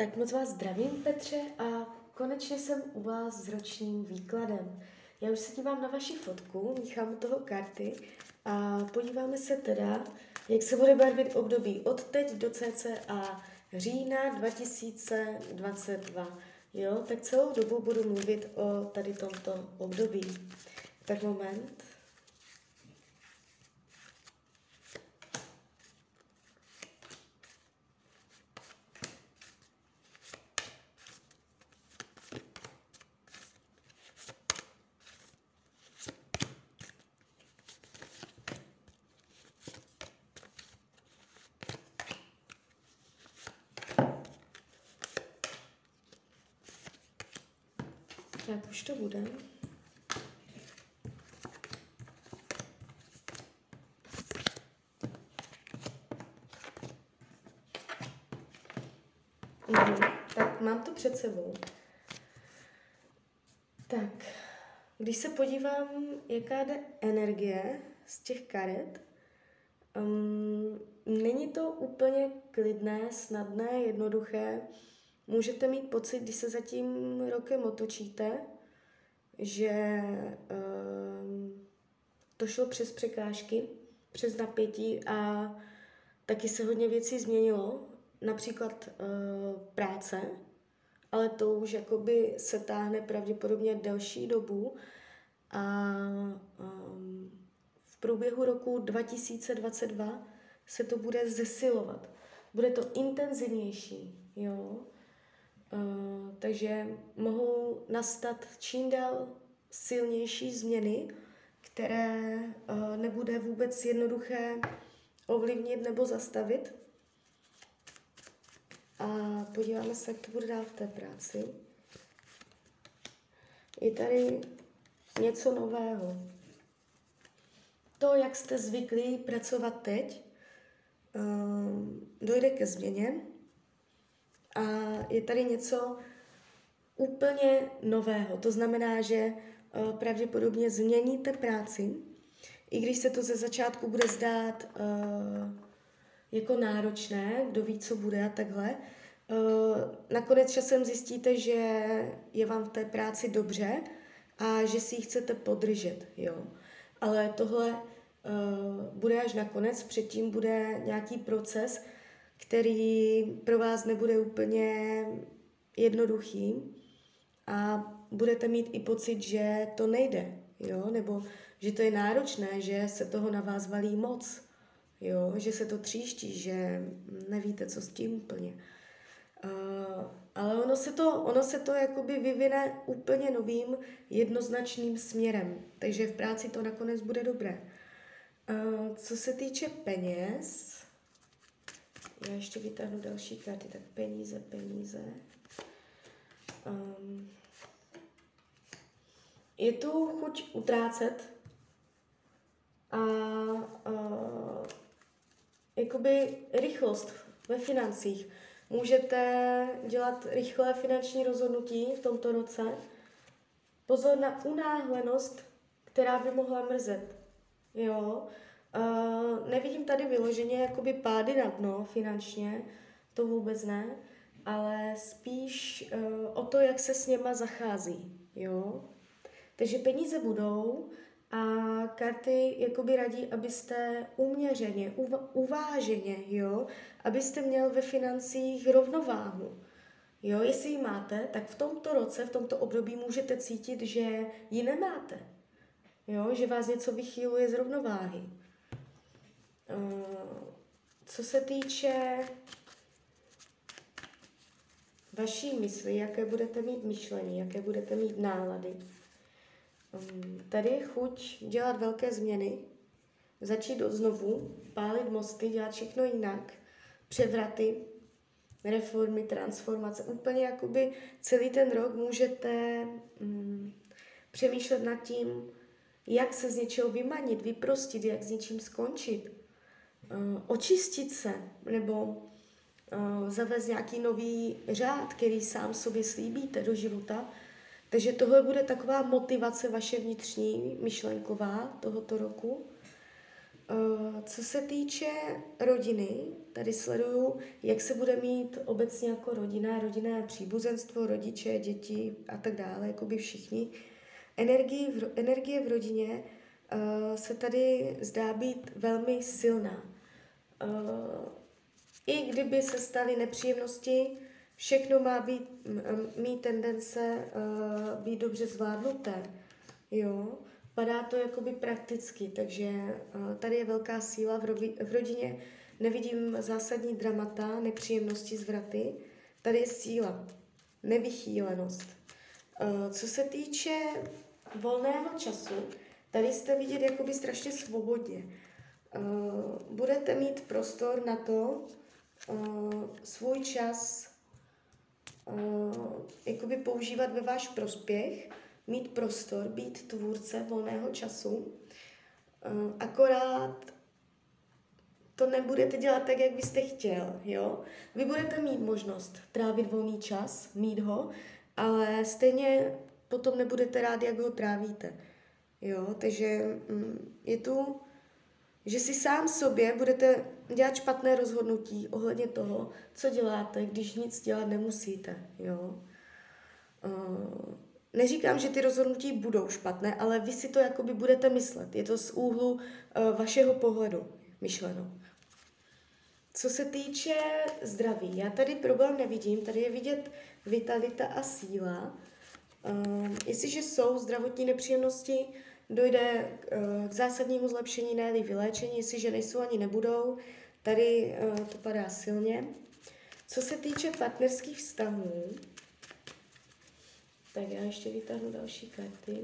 Tak moc vás zdravím, Petře, a konečně jsem u vás s ročním výkladem. Já už se dívám na vaši fotku, míchám toho karty a podíváme se teda, jak se bude barvit období od teď do cca října 2022. Jo, tak celou dobu budu mluvit o tady tomto období. Tak moment. Tak už to bude. Mhm, tak mám to před sebou. Tak, když se podívám, jaká jde energie z těch karet, um, není to úplně klidné, snadné, jednoduché. Můžete mít pocit, když se za tím rokem otočíte, že um, to šlo přes překážky, přes napětí a taky se hodně věcí změnilo, například uh, práce, ale to už jakoby se táhne pravděpodobně delší dobu a um, v průběhu roku 2022 se to bude zesilovat. Bude to intenzivnější, jo. Uh, takže mohou nastat čím dál silnější změny, které uh, nebude vůbec jednoduché ovlivnit nebo zastavit. A podíváme se, jak to bude dál v té práci. Je tady něco nového. To, jak jste zvyklí pracovat teď, um, dojde ke změně a je tady něco úplně nového. To znamená, že uh, pravděpodobně změníte práci, i když se to ze začátku bude zdát uh, jako náročné, kdo ví, co bude a takhle. Uh, nakonec časem zjistíte, že je vám v té práci dobře a že si ji chcete podržet, jo. Ale tohle bude až nakonec, předtím bude nějaký proces, který pro vás nebude úplně jednoduchý a budete mít i pocit, že to nejde, jo, nebo že to je náročné, že se toho na vás valí moc, jo, že se to tříští, že nevíte, co s tím úplně. Uh, ale ono se to, ono se to jakoby vyvine úplně novým, jednoznačným směrem. Takže v práci to nakonec bude dobré. Uh, co se týče peněz, já ještě vytáhnu další karty, tak peníze, peníze. Um, je tu chuť utrácet a uh, jakoby rychlost ve financích. Můžete dělat rychlé finanční rozhodnutí v tomto roce. Pozor na unáhlenost, která by mohla mrzet. Jo, Uh, nevidím tady vyloženě jakoby pády na dno finančně, to vůbec ne, ale spíš uh, o to, jak se s něma zachází, jo. Takže peníze budou a karty jakoby radí, abyste uměřeně, uv- uváženě, jo, abyste měl ve financích rovnováhu. Jo, jestli ji máte, tak v tomto roce, v tomto období můžete cítit, že ji nemáte. Jo, že vás něco vychýluje z rovnováhy. Eh, co se týče vaší mysli, jaké budete mít myšlení, jaké budete mít nálady, mm, tady je chuť dělat velké změny, začít od znovu, pálit mosty, dělat všechno jinak, převraty, reformy, transformace. Úplně jakoby celý ten rok můžete mm, přemýšlet nad tím, jak se z něčeho vymanit, vyprostit, jak s něčím skončit očistit se nebo uh, zavést nějaký nový řád, který sám sobě slíbíte do života. Takže tohle bude taková motivace vaše vnitřní, myšlenková tohoto roku. Uh, co se týče rodiny, tady sleduju, jak se bude mít obecně jako rodina, rodinné příbuzenstvo, rodiče, děti a tak dále, jako by všichni. Energie v, energie v rodině se tady zdá být velmi silná. Uh, I kdyby se staly nepříjemnosti, všechno má být, mít tendence uh, být dobře zvládnuté. Jo? Padá to jakoby prakticky, takže uh, tady je velká síla v, rodině. Nevidím zásadní dramata, nepříjemnosti, zvraty. Tady je síla, nevychýlenost. Co se týče volného času, tady jste vidět jakoby strašně svobodně. Uh, budete mít prostor na to, uh, svůj čas uh, jakoby používat ve váš prospěch, mít prostor, být tvůrce volného času. Uh, akorát to nebudete dělat tak, jak byste chtěl, jo? Vy budete mít možnost trávit volný čas, mít ho, ale stejně potom nebudete rád, jak ho trávíte. Jo, takže mm, je tu, že si sám sobě budete dělat špatné rozhodnutí ohledně toho, co děláte, když nic dělat nemusíte. Jo. Uh, neříkám, že ty rozhodnutí budou špatné, ale vy si to jakoby budete myslet. Je to z úhlu uh, vašeho pohledu myšleno. Co se týče zdraví, já tady problém nevidím, tady je vidět vitalita a síla. Uh, jestliže jsou zdravotní nepříjemnosti, dojde uh, k zásadnímu zlepšení, ne vyléčení, jestliže nejsou ani nebudou, tady uh, to padá silně. Co se týče partnerských vztahů, tak já ještě vytáhnu další karty.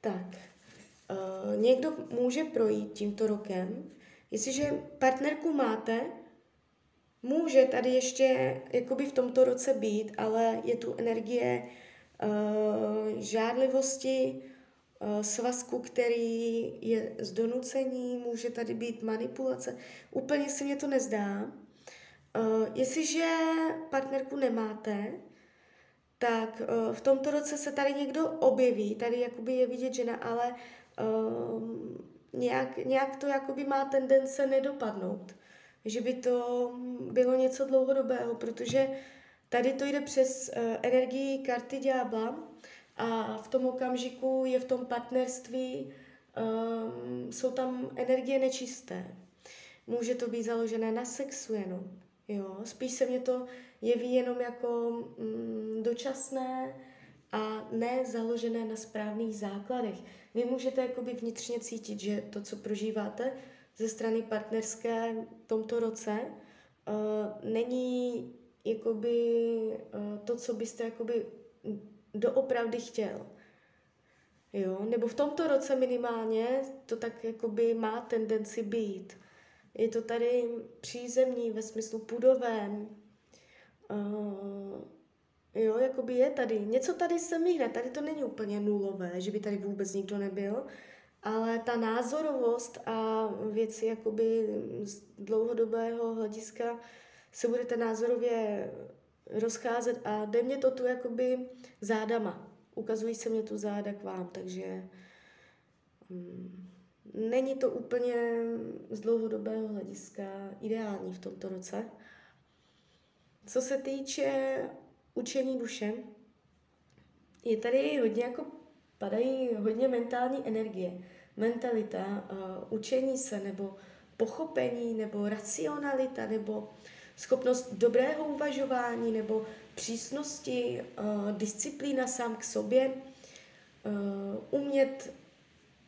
Tak, uh, někdo může projít tímto rokem, jestliže partnerku máte, může tady ještě jakoby v tomto roce být, ale je tu energie uh, žádlivosti, uh, svazku, který je z donucení, může tady být manipulace. Úplně se mě to nezdá. Uh, jestliže partnerku nemáte, tak uh, v tomto roce se tady někdo objeví, tady jakoby je vidět žena, ale uh, nějak, nějak to jakoby má tendence nedopadnout. Že by to bylo něco dlouhodobého, protože tady to jde přes uh, energii karty ďábla a v tom okamžiku je v tom partnerství, um, jsou tam energie nečisté. Může to být založené na sexu jenom. Jo, spíš se mě to jeví jenom jako mm, dočasné a ne založené na správných základech. Vy můžete jakoby vnitřně cítit, že to, co prožíváte ze strany partnerské v tomto roce, uh, není jakoby uh, to, co byste jakoby doopravdy chtěl. Jo? Nebo v tomto roce minimálně to tak jakoby má tendenci být. Je to tady přízemní ve smyslu pudovém. Uh, jo, jakoby je tady. Něco tady se míhne. Tady to není úplně nulové, že by tady vůbec nikdo nebyl. Ale ta názorovost a věci jakoby z dlouhodobého hlediska se budete názorově rozcházet a jde mě to tu jakoby zádama. Ukazují se mě tu záda k vám, takže um, není to úplně z dlouhodobého hlediska ideální v tomto roce. Co se týče učení duše, je tady hodně jako padají hodně mentální energie. Mentalita, uh, učení se, nebo pochopení, nebo racionalita, nebo schopnost dobrého uvažování, nebo přísnosti, uh, disciplína sám k sobě, uh, umět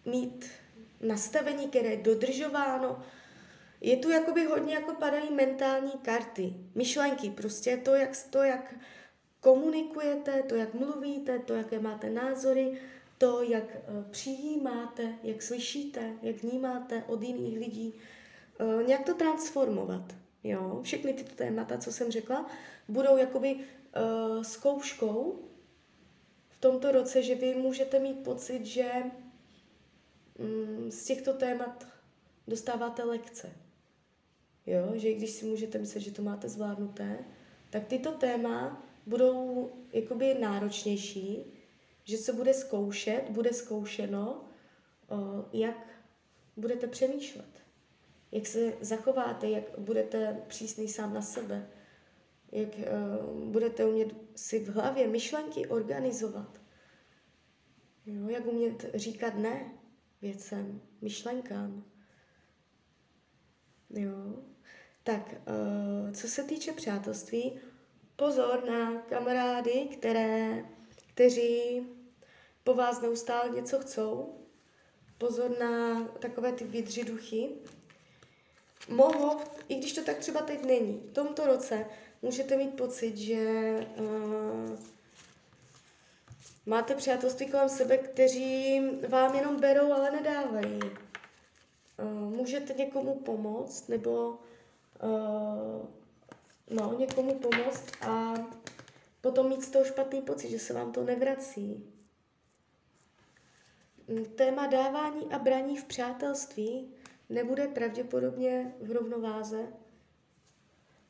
mít nastavení, které je dodržováno. Je tu jakoby hodně jako padají mentální karty, myšlenky, prostě to, jak, to, jak komunikujete, to, jak mluvíte, to, jaké máte názory, to, jak uh, přijímáte, jak slyšíte, jak vnímáte od jiných lidí, uh, nějak to transformovat. Jo? Všechny tyto témata, co jsem řekla, budou jakoby uh, zkouškou v tomto roce, že vy můžete mít pocit, že um, z těchto témat dostáváte lekce. Jo? Že i když si můžete myslet, že to máte zvládnuté, tak tyto téma budou jakoby náročnější, že se bude zkoušet, bude zkoušeno, jak budete přemýšlet, jak se zachováte, jak budete přísný sám na sebe, jak budete umět si v hlavě myšlenky organizovat, jo, jak umět říkat ne věcem, myšlenkám. Jo. Tak, co se týče přátelství, pozor na kamarády, které, kteří po vás neustále něco chcou. Pozor na takové ty duchy. Mohou, i když to tak třeba teď není, v tomto roce můžete mít pocit, že uh, máte přátelství kolem sebe, kteří vám jenom berou, ale nedávají. Uh, můžete někomu pomoct, nebo uh, no, někomu pomoct a potom mít z toho špatný pocit, že se vám to nevrací. Téma dávání a braní v přátelství nebude pravděpodobně v rovnováze,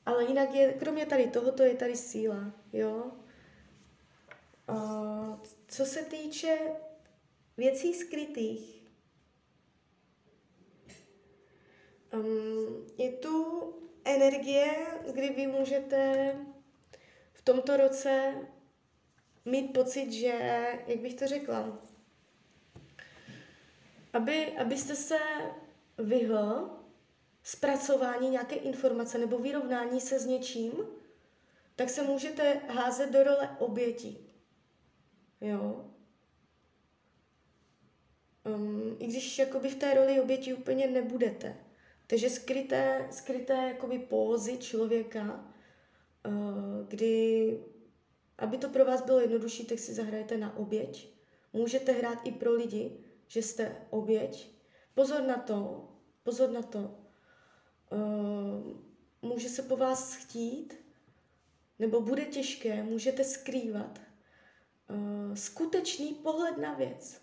ale jinak je, kromě tady tohoto je tady síla, jo. A co se týče věcí skrytých, um, je tu energie, kdy vy můžete v tomto roce mít pocit, že, jak bych to řekla, aby, abyste se vyhl zpracování nějaké informace nebo vyrovnání se s něčím, tak se můžete házet do role oběti. Jo? Um, I když jakoby v té roli oběti úplně nebudete. Takže skryté, skryté jakoby pózy člověka, uh, kdy, aby to pro vás bylo jednodušší, tak si zahrajete na oběť. Můžete hrát i pro lidi, že jste oběť. Pozor na to, pozor na to. Uh, může se po vás chtít, nebo bude těžké, můžete skrývat uh, skutečný pohled na věc.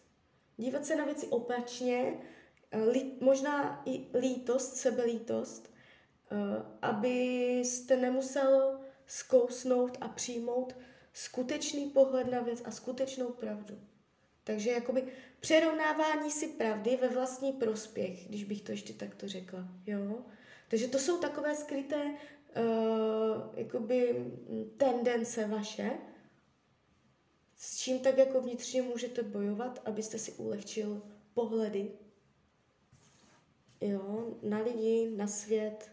Dívat se na věci opačně, li, možná i lítost, sebelítost, abyste nemusel zkousnout a přijmout skutečný pohled na věc a skutečnou pravdu. Takže jakoby přerovnávání si pravdy ve vlastní prospěch, když bych to ještě takto řekla. Jo? Takže to jsou takové skryté uh, jakoby tendence vaše, s čím tak jako vnitřně můžete bojovat, abyste si ulehčil pohledy jo, na lidi, na svět,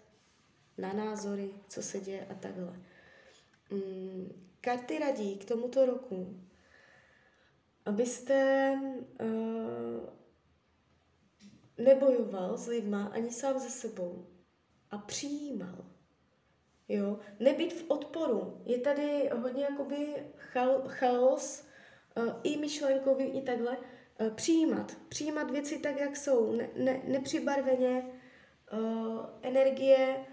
na názory, co se děje a takhle. Mm, karty radí k tomuto roku, abyste uh, nebojoval s lidma ani sám ze sebou a přijímal. Jo? Nebýt v odporu. Je tady hodně jakoby chaos, uh, i myšlenkový, i takhle. Uh, přijímat. Přijímat věci tak, jak jsou. Ne, ne, nepřibarveně. Uh, energie,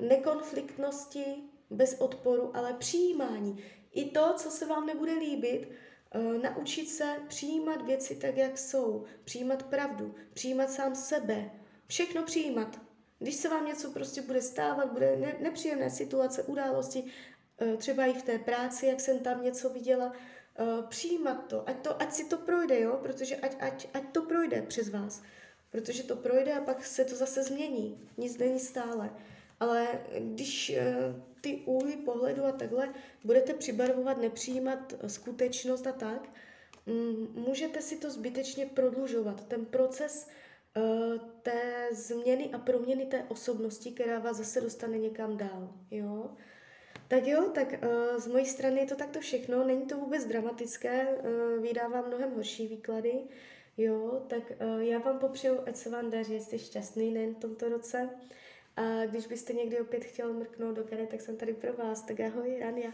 nekonfliktnosti, bez odporu, ale přijímání. I to, co se vám nebude líbit, naučit se přijímat věci tak, jak jsou. Přijímat pravdu, přijímat sám sebe. Všechno přijímat. Když se vám něco prostě bude stávat, bude ne- nepříjemné situace, události, uh, třeba i v té práci, jak jsem tam něco viděla, uh, přijímat to ať, to, ať si to projde, jo, protože ať, ať, ať to projde přes vás, protože to projde a pak se to zase změní, nic není stále. Ale když uh, ty úhly pohledu a takhle budete přibarvovat, nepřijímat skutečnost a tak, um, můžete si to zbytečně prodlužovat. Ten proces uh, té změny a proměny té osobnosti, která vás zase dostane někam dál. Jo? Tak jo, tak z mojí strany je to takto všechno, není to vůbec dramatické, uh, vydávám mnohem horší výklady, jo, tak já vám popřeju, ať se vám daří, jste šťastný nejen v tomto roce a když byste někdy opět chtěl mrknout do karet, tak jsem tady pro vás, tak ahoj, Rania.